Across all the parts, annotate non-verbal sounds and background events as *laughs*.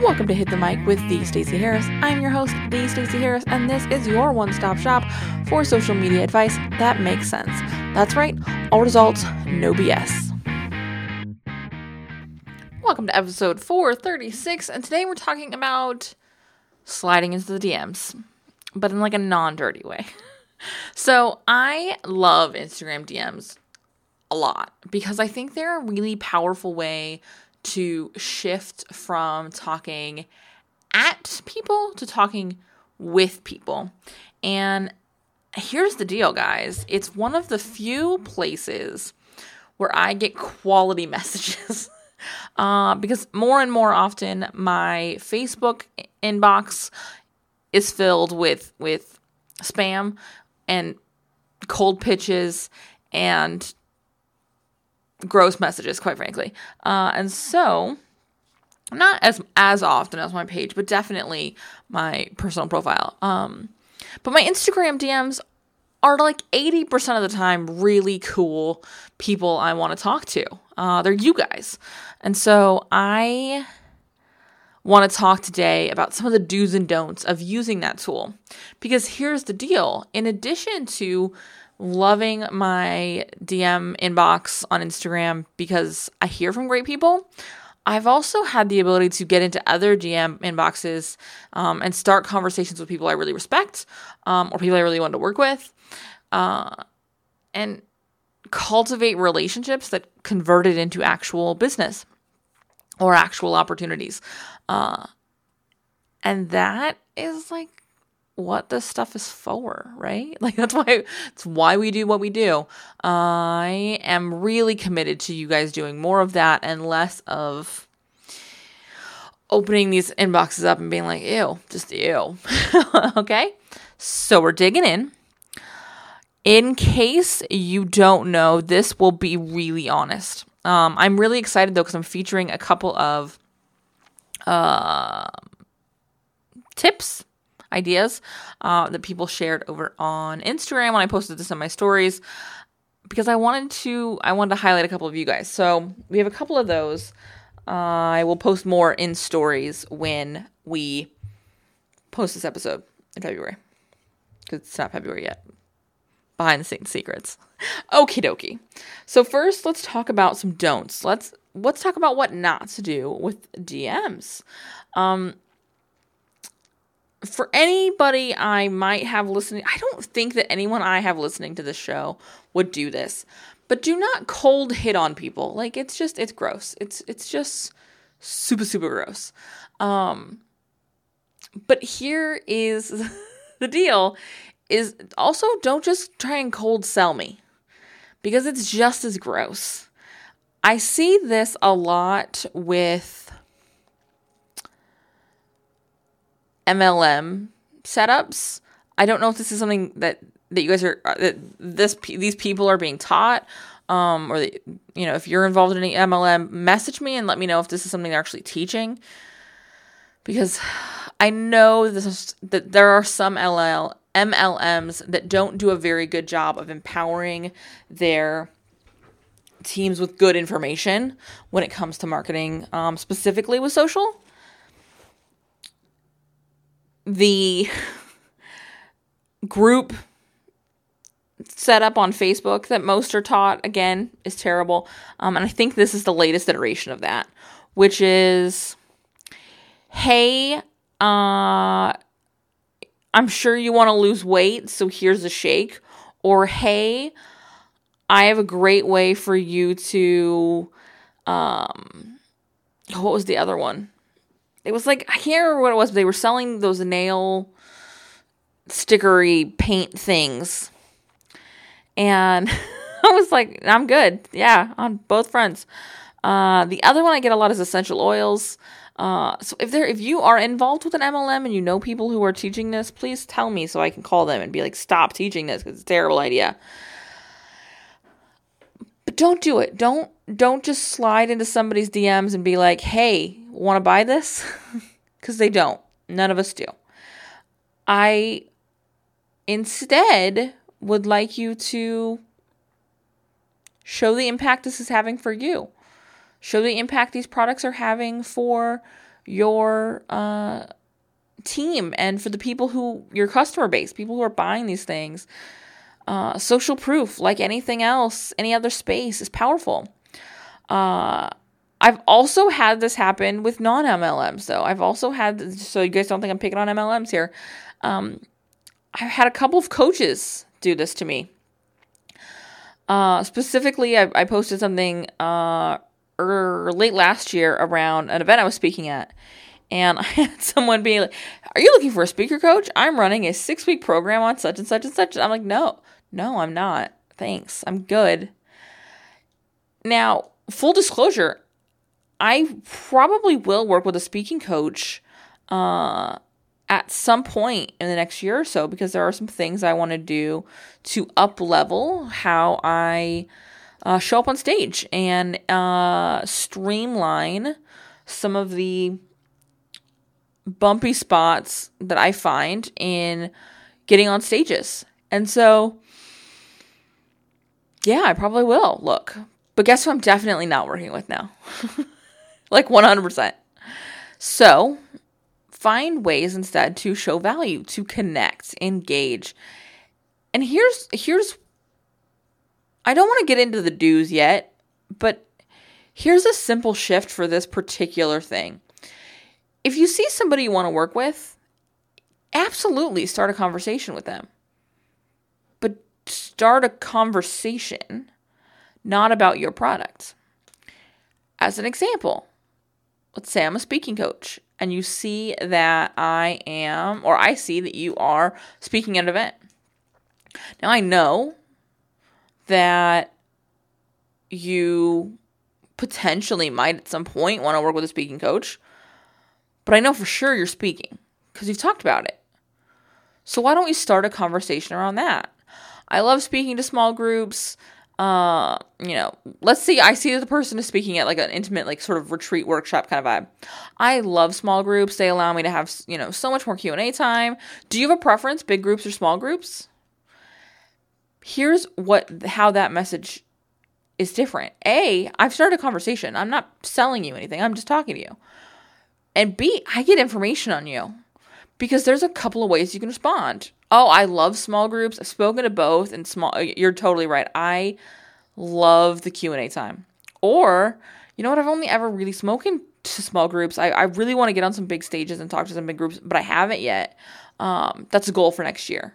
Welcome to Hit the Mic with the Stacey Harris. I'm your host, the Stacey Harris, and this is your one-stop shop for social media advice that makes sense. That's right, all results, no BS. Welcome to episode 436, and today we're talking about sliding into the DMs, but in like a non-dirty way. *laughs* So, I love Instagram DMs a lot because I think they're a really powerful way to shift from talking at people to talking with people. And here's the deal, guys it's one of the few places where I get quality *laughs* messages. uh, because more and more often, my Facebook inbox is filled with, with spam and cold pitches and gross messages, quite frankly. Uh, and so, not as as often as my page, but definitely my personal profile. Um, but my Instagram DMs are like 80% of the time really cool people I want to talk to. Uh, they're you guys. And so I want to talk today about some of the do's and don'ts of using that tool. Because here's the deal in addition to loving my DM inbox on Instagram because I hear from great people. I've also had the ability to get into other DM inboxes um, and start conversations with people I really respect um, or people I really want to work with, uh, and cultivate relationships that converted into actual business or actual opportunities. Uh, and that is like what this stuff is for, right? *laughs* Like that's why it's why we do what we do. I am really committed to you guys doing more of that and less of opening these inboxes up and being like, ew, just ew. *laughs* okay? So we're digging in. In case you don't know, this will be really honest. Um, I'm really excited though because I'm featuring a couple of uh, tips ideas uh, that people shared over on Instagram when I posted this on my stories because I wanted to I wanted to highlight a couple of you guys. So we have a couple of those. Uh, I will post more in stories when we post this episode in February because it's not February yet. Behind the scenes secrets. *laughs* Okie dokie. So first, let's talk about some don'ts. Let's let's talk about what not to do with DMs. Um, for anybody I might have listening, I don't think that anyone I have listening to this show would do this. But do not cold hit on people. Like it's just it's gross. It's it's just super super gross. Um but here is *laughs* the deal is also don't just try and cold sell me because it's just as gross. I see this a lot with MLM setups. I don't know if this is something that that you guys are uh, that this these people are being taught um, or you know if you're involved in any MLM message me and let me know if this is something they're actually teaching because I know this is, that there are some LL MLMs that don't do a very good job of empowering their teams with good information when it comes to marketing um, specifically with social the group set up on Facebook that most are taught again is terrible. Um, and I think this is the latest iteration of that, which is, hey, uh, I'm sure you want to lose weight, so here's a shake. Or hey, I have a great way for you to, um, what was the other one? It was like I can't remember what it was, but they were selling those nail stickery paint things. And *laughs* I was like, I'm good. Yeah, on both fronts. Uh, the other one I get a lot is essential oils. Uh, so if there, if you are involved with an MLM and you know people who are teaching this, please tell me so I can call them and be like, stop teaching this because it's a terrible idea. But don't do it. Don't don't just slide into somebody's DMs and be like, hey, want to buy this? *laughs* Because they don't. None of us do. I instead would like you to show the impact this is having for you. Show the impact these products are having for your uh, team and for the people who your customer base, people who are buying these things. Uh, social proof, like anything else, any other space, is powerful. Uh, I've also had this happen with non MLMs, though. I've also had, so you guys don't think I'm picking on MLMs here. Um, I've had a couple of coaches do this to me. Uh, specifically, I, I, posted something uh, er, late last year around an event I was speaking at. And *laughs* I had someone be like, Are you looking for a speaker coach? I'm running a six week program on such and such and such. I'm like, No, no, I'm not. Thanks. I'm good. Now, full disclosure, I probably will work with a speaking coach uh, at some point in the next year or so because there are some things I want to do to up level how I uh, show up on stage and uh, streamline some of the bumpy spots that I find in getting on stages. And so, yeah, I probably will look. But guess who I'm definitely not working with now? *laughs* like 100%. So, find ways instead to show value, to connect, engage. And here's here's I don't want to get into the do's yet, but here's a simple shift for this particular thing. If you see somebody you want to work with, absolutely start a conversation with them. Start a conversation not about your product. As an example, let's say I'm a speaking coach and you see that I am, or I see that you are speaking at an event. Now I know that you potentially might at some point want to work with a speaking coach, but I know for sure you're speaking because you've talked about it. So why don't we start a conversation around that? I love speaking to small groups uh, you know, let's see, I see the person is speaking at like an intimate, like sort of retreat workshop kind of vibe. I love small groups. They allow me to have, you know, so much more Q&A time. Do you have a preference, big groups or small groups? Here's what, how that message is different. A, I've started a conversation. I'm not selling you anything. I'm just talking to you. And B, I get information on you because there's a couple of ways you can respond. Oh, I love small groups. I've spoken to both and small you're totally right. I love the Q&A time. Or, you know what, I've only ever really spoken to small groups. I, I really want to get on some big stages and talk to some big groups, but I haven't yet. Um, that's a goal for next year.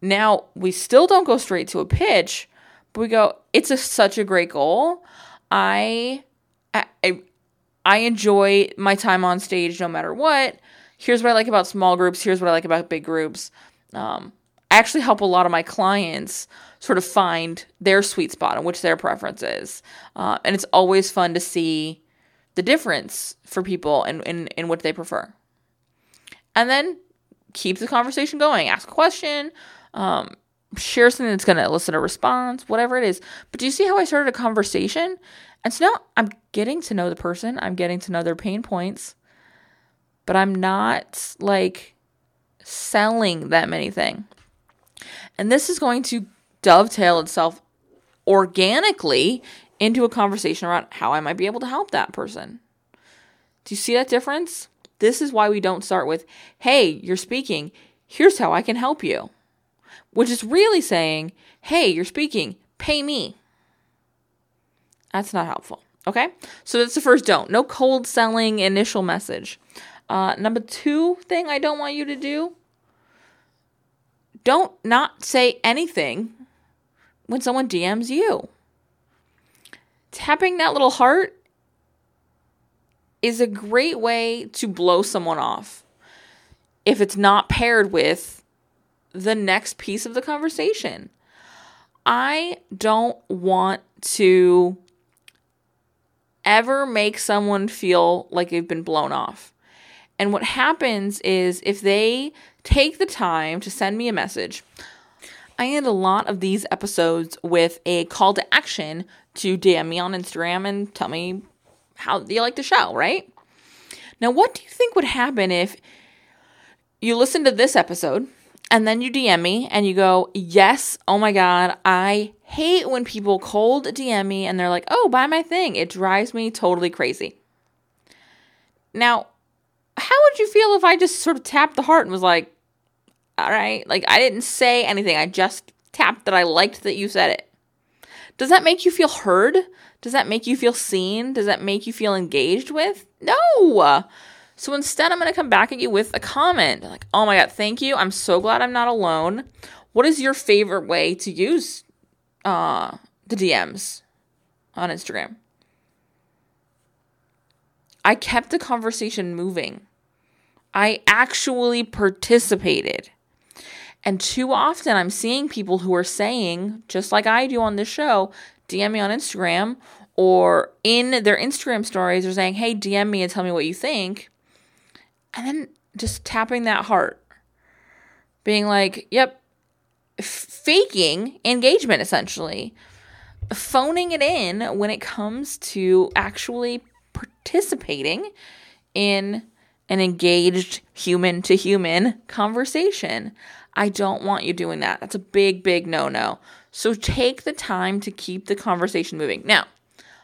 Now, we still don't go straight to a pitch, but we go, it's a, such a great goal. I, I, I enjoy my time on stage no matter what here's what I like about small groups, here's what I like about big groups. Um, I actually help a lot of my clients sort of find their sweet spot and which their preference is. Uh, and it's always fun to see the difference for people and in, in, in what they prefer. And then keep the conversation going. Ask a question, um, share something that's going to elicit a response, whatever it is. But do you see how I started a conversation? And so now I'm getting to know the person, I'm getting to know their pain points but I'm not like selling them anything. And this is going to dovetail itself organically into a conversation around how I might be able to help that person. Do you see that difference? This is why we don't start with, hey, you're speaking, here's how I can help you. Which is really saying, hey, you're speaking, pay me. That's not helpful. Okay? So that's the first don't. No cold selling initial message. Uh, number two thing I don't want you to do don't not say anything when someone DMs you. Tapping that little heart is a great way to blow someone off if it's not paired with the next piece of the conversation. I don't want to ever make someone feel like they've been blown off. And what happens is if they take the time to send me a message, I end a lot of these episodes with a call to action to DM me on Instagram and tell me how you like the show, right? Now, what do you think would happen if you listen to this episode and then you DM me and you go, Yes, oh my God, I hate when people cold DM me and they're like, Oh, buy my thing. It drives me totally crazy. Now, how would you feel if I just sort of tapped the heart and was like, all right, like I didn't say anything. I just tapped that I liked that you said it. Does that make you feel heard? Does that make you feel seen? Does that make you feel engaged with? No. So instead, I'm going to come back at you with a comment like, oh my God, thank you. I'm so glad I'm not alone. What is your favorite way to use uh, the DMs on Instagram? I kept the conversation moving. I actually participated. And too often I'm seeing people who are saying, just like I do on this show, DM me on Instagram or in their Instagram stories, they're saying, hey, DM me and tell me what you think. And then just tapping that heart, being like, yep, faking engagement essentially, phoning it in when it comes to actually participating in an engaged human to human conversation. I don't want you doing that. That's a big, big no no. So take the time to keep the conversation moving. Now,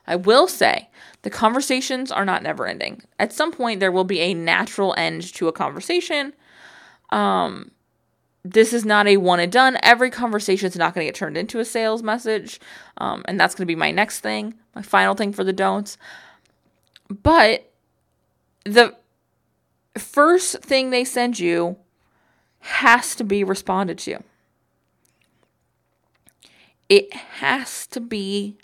I will say the conversations are not never ending. At some point, there will be a natural end to a conversation. Um, this is not a one and done. Every conversation is not going to get turned into a sales message. Um, and that's going to be my next thing, my final thing for the don'ts. But the first thing they send you has to be responded to. It has to be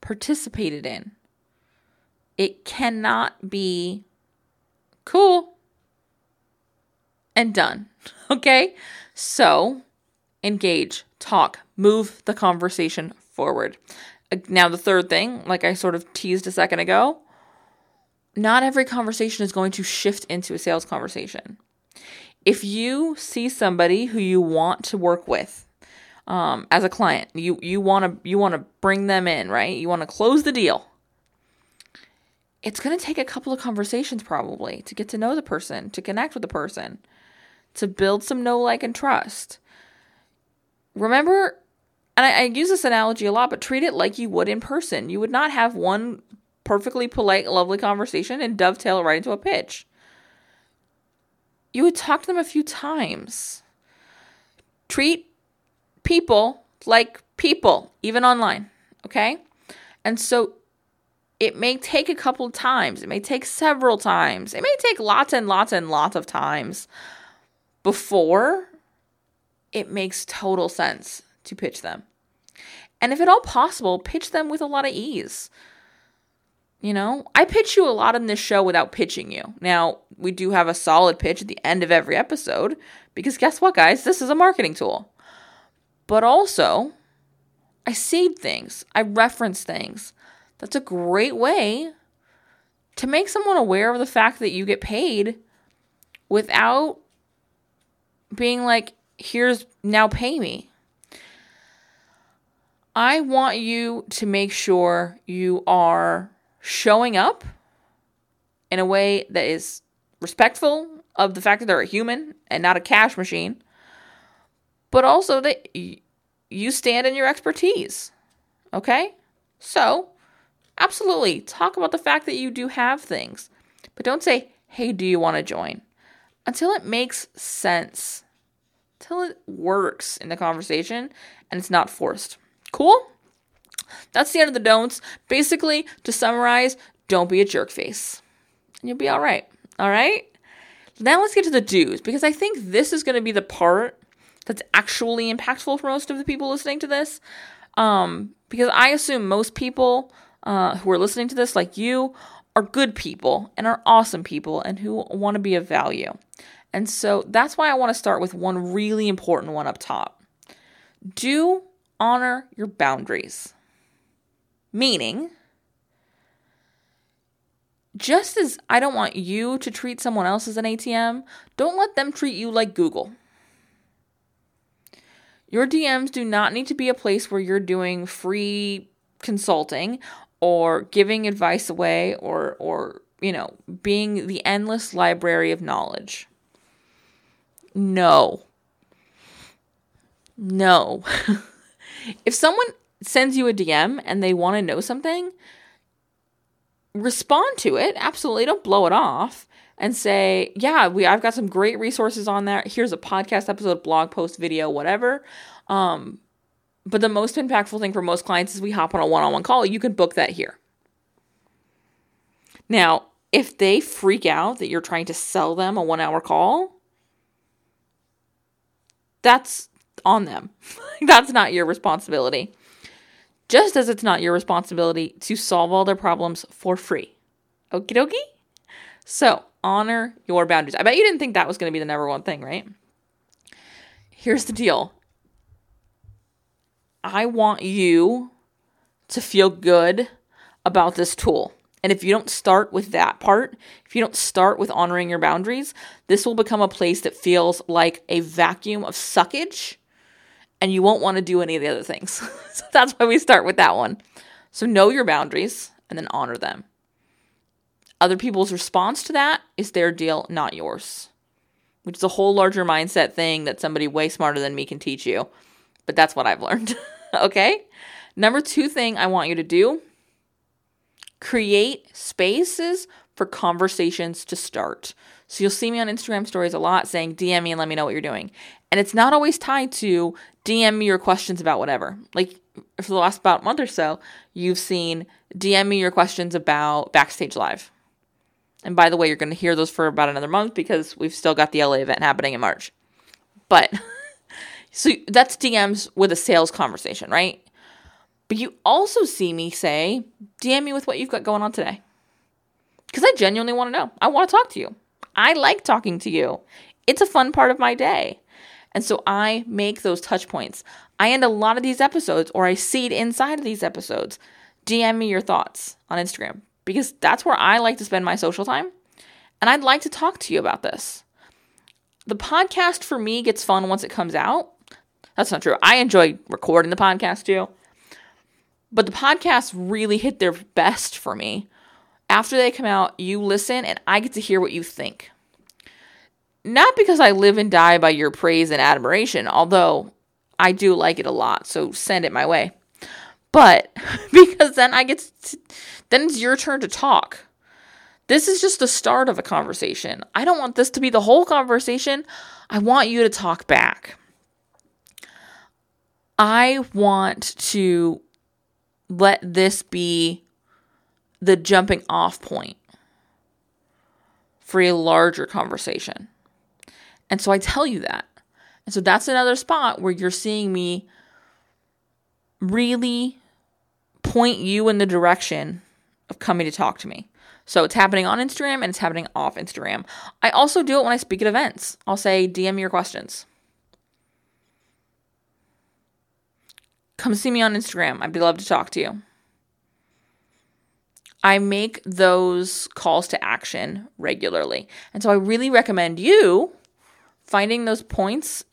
participated in. It cannot be cool and done. *laughs* Okay? So, engage, talk, move the conversation forward. Now, the third thing, like I sort of teased a second ago, not every conversation is going to shift into a sales conversation if you see somebody who you want to work with um, as a client, you you want to you want to bring them in, right? You want to close the deal. It's going to take a couple of conversations probably to get to know the person, to connect with the person, to build some know, like, and trust. Remember, and I, I use this analogy a lot, but treat it like you would in person. You would not have one perfectly polite, lovely conversation and dovetail right into a pitch you would talk to them a few times. Treat people like people, even online, okay? And so it may take a couple of times, it may take several times, it may take lots and lots and lots of times before it makes total sense to pitch them. And if at all possible, pitch them with a lot of ease. You know, I pitch you a lot in this show without pitching you. Now, we do have a solid pitch at the end of every episode because guess what, guys? This is a marketing tool. But also, I seed things, I reference things. That's a great way to make someone aware of the fact that you get paid without being like, here's now pay me. I want you to make sure you are showing up in a way that is respectful of the fact that they're a human and not a cash machine, but also that you stand in your expertise. Okay? So, absolutely, talk about the fact that you do have things, but don't say, hey, do you want to join? Until it makes sense, until it works in the conversation and it's not forced. Cool? That's the end of the don'ts. Basically, to summarize, don't be a jerk face. And you'll be all right. All right? Now let's get to the do's because I think this is going to be the part that's actually impactful for most of the people listening to this. Um, because I assume most people uh, who are listening to this, like you, are good people and are awesome people and who want to be of value. And so that's why I want to start with one really important one up top. Do honor your boundaries. Meaning, just as I don't want you to treat someone else as an ATM, don't let them treat you like Google. Your DMs do not need to be a place where you're doing free consulting or giving advice away or or you know, being the endless library of knowledge. No. No. *laughs* if someone sends you a DM and they want to know something, respond to it. Absolutely. Don't blow it off and say, yeah, we I've got some great resources on there. Here's a podcast episode, blog post, video, whatever. Um, but the most impactful thing for most clients is we hop on a one-on-one call. You can book that here. Now, if they freak out that you're trying to sell them a one hour call, that's on them. *laughs* that's not your responsibility. Just as it's not your responsibility to solve all their problems for free. Okie dokie? So, honor your boundaries. I bet you didn't think that was going to be the number one thing, right? Here's the deal I want you to feel good about this tool. And if you don't start with that part, if you don't start with honoring your boundaries, this will become a place that feels like a vacuum of suckage and you won't want to do any of the other things. *laughs* so that's why we start with that one. So know your boundaries and then honor them. Other people's response to that is their deal, not yours, which is a whole larger mindset thing that somebody way smarter than me can teach you. But that's what I've learned. *laughs* okay? Number two thing I want you to do create spaces for conversations to start. So you'll see me on Instagram stories a lot saying, DM me and let me know what you're doing. And it's not always tied to DM me your questions about whatever. Like for the last about month or so, you've seen DM me your questions about Backstage Live. And by the way, you're going to hear those for about another month because we've still got the LA event happening in March. But *laughs* so that's DMs with a sales conversation, right? But you also see me say, DM me with what you've got going on today. Because I genuinely want to know. I want to talk to you. I like talking to you. It's a fun part of my day. And so I make those touch points. I end a lot of these episodes, or I seed inside of these episodes. DM me your thoughts on Instagram because that's where I like to spend my social time. And I'd like to talk to you about this. The podcast for me gets fun once it comes out. That's not true. I enjoy recording the podcast too. But the podcasts really hit their best for me. After they come out, you listen and I get to hear what you think. Not because I live and die by your praise and admiration, although I do like it a lot, so send it my way. But *laughs* because then I get to, then it's your turn to talk. This is just the start of a conversation. I don't want this to be the whole conversation. I want you to talk back. I want to let this be the jumping off point for a larger conversation. And so I tell you that. And so that's another spot where you're seeing me really point you in the direction of coming to talk to me. So it's happening on Instagram and it's happening off Instagram. I also do it when I speak at events. I'll say, DM your questions. Come see me on Instagram. I'd be love to talk to you. I make those calls to action regularly. And so I really recommend you finding those points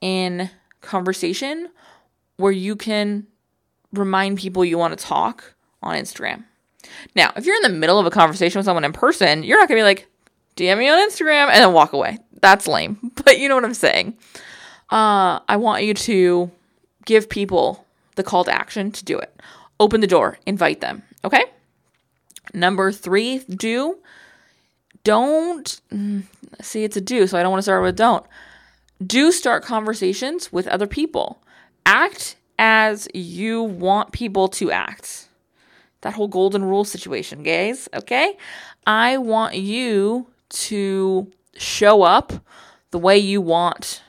in conversation where you can remind people you want to talk on Instagram. Now, if you're in the middle of a conversation with someone in person, you're not going to be like, DM me on Instagram and then walk away. That's lame. *laughs* But you know what I'm saying. Uh, I want you to give people the call to action to do it. Open the door, invite them. Okay. Number three, do. Don't mm, see it's a do, so I don't want to start with don't. Do start conversations with other people. Act as you want people to act. That whole golden rule situation, guys. Okay. I want you to show up the way you want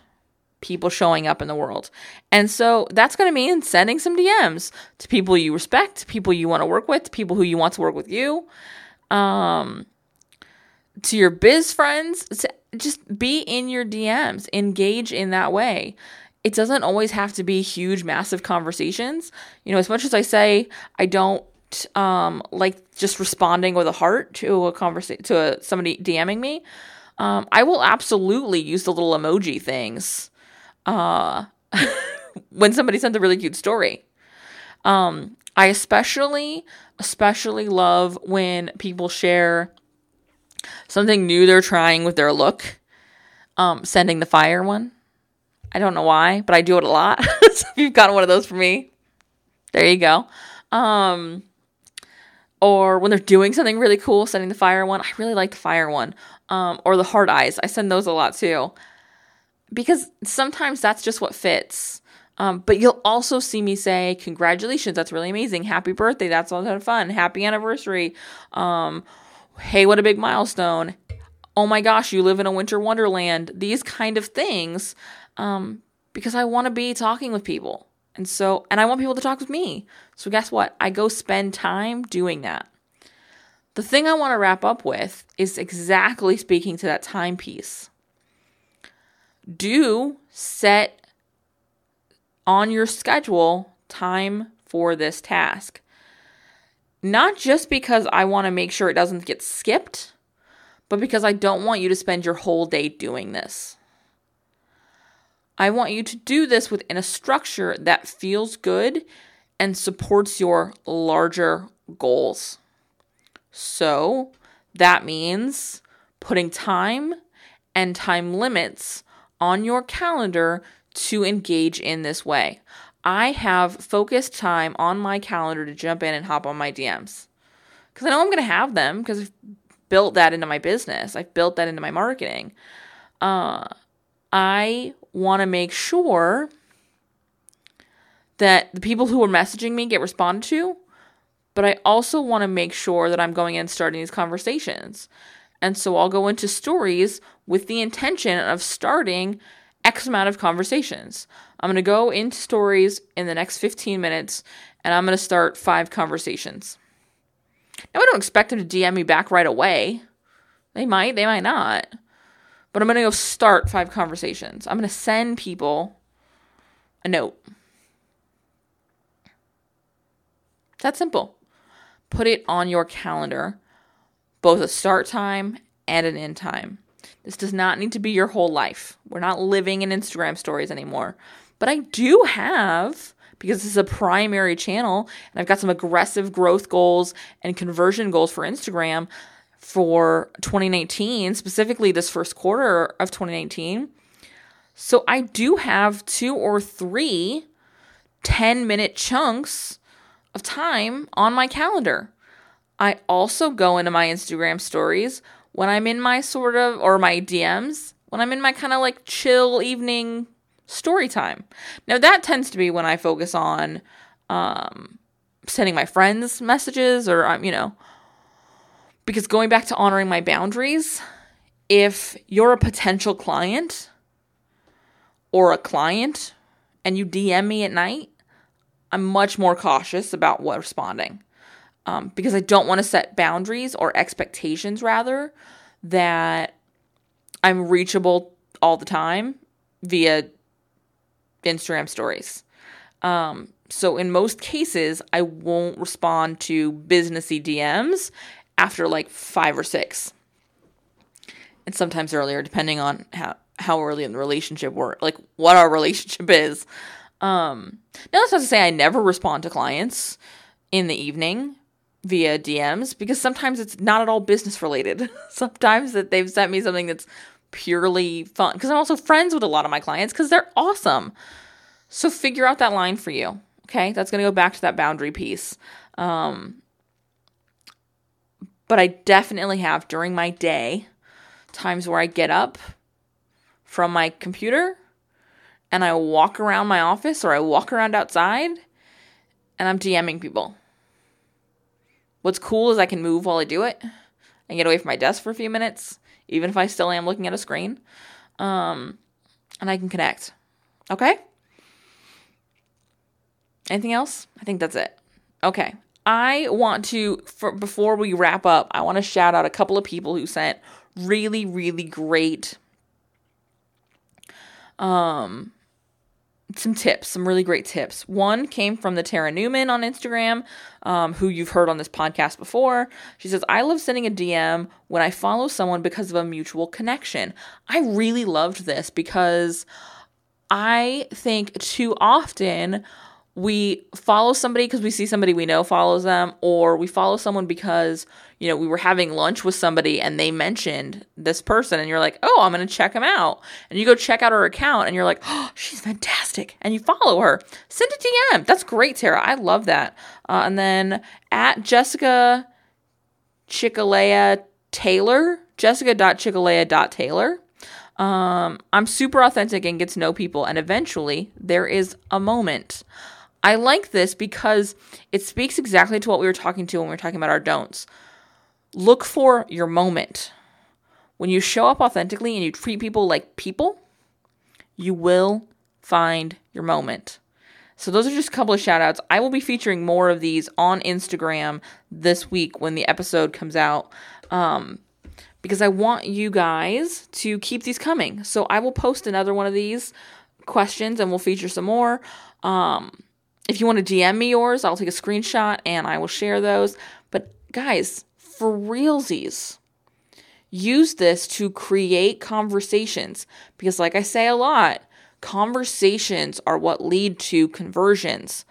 people showing up in the world. And so that's going to mean sending some DMs to people you respect, people you want to work with, people who you want to work with you, um, to your biz friends. Just be in your DMs, engage in that way. It doesn't always have to be huge, massive conversations. You know, as much as I say I don't um, like just responding with a heart to a conversation to a, somebody DMing me. Um, I will absolutely use the little emoji things uh, *laughs* when somebody sends a really cute story. Um, I especially, especially love when people share something new they're trying with their look. Um, sending the fire one. I don't know why, but I do it a lot. *laughs* so if you've got one of those for me, there you go. Um, or when they're doing something really cool, sending the fire one. I really like the fire one. Um, or the hard eyes. I send those a lot too. Because sometimes that's just what fits. Um, but you'll also see me say, Congratulations, that's really amazing. Happy birthday, that's a lot of fun. Happy anniversary. Um, hey, what a big milestone. Oh my gosh, you live in a winter wonderland. These kind of things. Um, because I want to be talking with people. And so, and I want people to talk with me. So, guess what? I go spend time doing that. The thing I want to wrap up with is exactly speaking to that time piece. Do set on your schedule time for this task. Not just because I want to make sure it doesn't get skipped, but because I don't want you to spend your whole day doing this. I want you to do this within a structure that feels good and supports your larger goals. So that means putting time and time limits on your calendar to engage in this way. I have focused time on my calendar to jump in and hop on my DMs because I know I'm going to have them because I've built that into my business. I've built that into my marketing. Uh, I want to make sure that the people who are messaging me get responded to, but I also want to make sure that I'm going in and starting these conversations. And so I'll go into stories with the intention of starting X amount of conversations. I'm going to go into stories in the next 15 minutes and I'm going to start five conversations. Now, I don't expect them to DM me back right away. They might, they might not. But I'm going to go start five conversations. I'm going to send people a note. That's simple. Put it on your calendar, both a start time and an end time. This does not need to be your whole life. We're not living in Instagram stories anymore. But I do have, because this is a primary channel, and I've got some aggressive growth goals and conversion goals for Instagram for 2019, specifically this first quarter of 2019. So I do have two or three 10 minute chunks of time on my calendar. I also go into my Instagram stories when I'm in my sort of, or my DMs, when I'm in my kind of like chill evening story time. Now, that tends to be when I focus on um, sending my friends messages or, um, you know, because going back to honoring my boundaries, if you're a potential client or a client and you DM me at night, I'm much more cautious about what responding um, because I don't want to set boundaries or expectations, rather, that I'm reachable all the time via Instagram stories. Um, so in most cases, I won't respond to businessy DMs after like five or six, and sometimes earlier, depending on how how early in the relationship we're like what our *laughs* relationship is. Um, now that's not to say I never respond to clients in the evening via DMs because sometimes it's not at all business related. *laughs* sometimes that they've sent me something that's purely fun because I'm also friends with a lot of my clients because they're awesome. So figure out that line for you. Okay, that's going to go back to that boundary piece. Um, but I definitely have during my day times where I get up from my computer and I walk around my office or I walk around outside and I'm DMing people. What's cool is I can move while I do it. I get away from my desk for a few minutes, even if I still am looking at a screen. Um, and I can connect. Okay? Anything else? I think that's it. Okay. I want to, for, before we wrap up, I want to shout out a couple of people who sent really, really great um, some tips, some really great tips. One came from the Tara Newman on Instagram, um, who you've heard on this podcast before. She says, I love sending a DM when I follow someone because of a mutual connection. I really loved this because I think too often we follow somebody because we see somebody we know follows them, or we follow someone because, you know, we were having lunch with somebody and they mentioned this person, and you're like, oh, I'm going to check him out. And you go check out her account and you're like, oh, she's fantastic. And you follow her. Send a DM. That's great, Tara. I love that. Uh, and then at Jessica Chikalea Taylor, jessica.chikalea.taylor. Um, I'm super authentic and get to know people, and eventually there is a moment. I like this because it speaks exactly to what we were talking to when we were talking about our don'ts. Look for your moment. When you show up authentically and you treat people like people, you will find your moment. So those are just a couple of shout outs. I will be featuring more of these on Instagram this week when the episode comes out. Um, because I want you guys to keep these coming. So I will post another one of these questions and we'll feature some more. Um, if you want to DM me yours, I'll take a screenshot and I will share those. But guys, for realsies, use this to create conversations because, like I say a lot, conversations are what lead to conversions.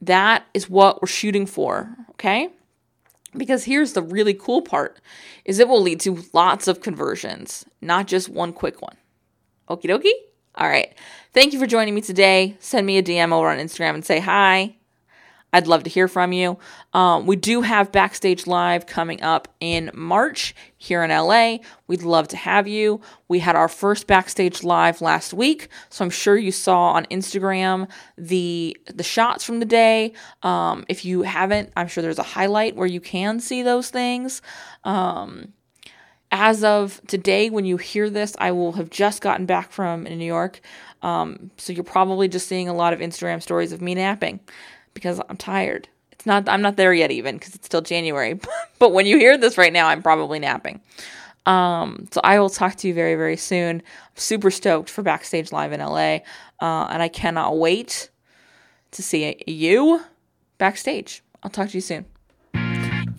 That is what we're shooting for, okay? Because here's the really cool part is it will lead to lots of conversions, not just one quick one. Okie dokie? All right. Thank you for joining me today. Send me a DM over on Instagram and say hi. I'd love to hear from you. Um, we do have Backstage Live coming up in March here in LA. We'd love to have you. We had our first Backstage Live last week, so I'm sure you saw on Instagram the the shots from the day. Um, if you haven't, I'm sure there's a highlight where you can see those things. Um, as of today, when you hear this, I will have just gotten back from New York. Um, so you're probably just seeing a lot of Instagram stories of me napping because I'm tired. It's not I'm not there yet even because it's still January. *laughs* but when you hear this right now, I'm probably napping. Um, so I will talk to you very very soon. I'm super stoked for Backstage Live in LA, uh, and I cannot wait to see you backstage. I'll talk to you soon.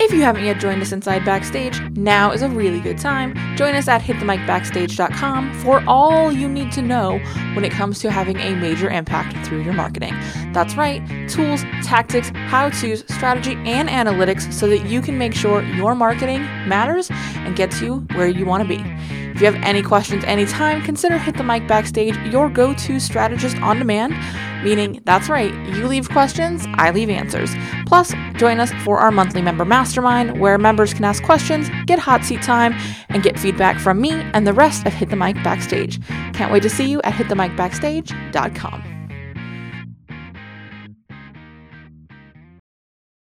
If you haven't yet joined us inside Backstage, now is a really good time. Join us at hitthemicbackstage.com for all you need to know when it comes to having a major impact through your marketing. That's right, tools, tactics, how to's, strategy, and analytics so that you can make sure your marketing matters and gets you where you want to be. If you have any questions anytime, consider Hit the Mic Backstage your go to strategist on demand meaning that's right, you leave questions, I leave answers. Plus, join us for our monthly member mastermind where members can ask questions, get hot seat time, and get feedback from me and the rest of Hit the Mic Backstage. Can't wait to see you at hitthemicbackstage.com.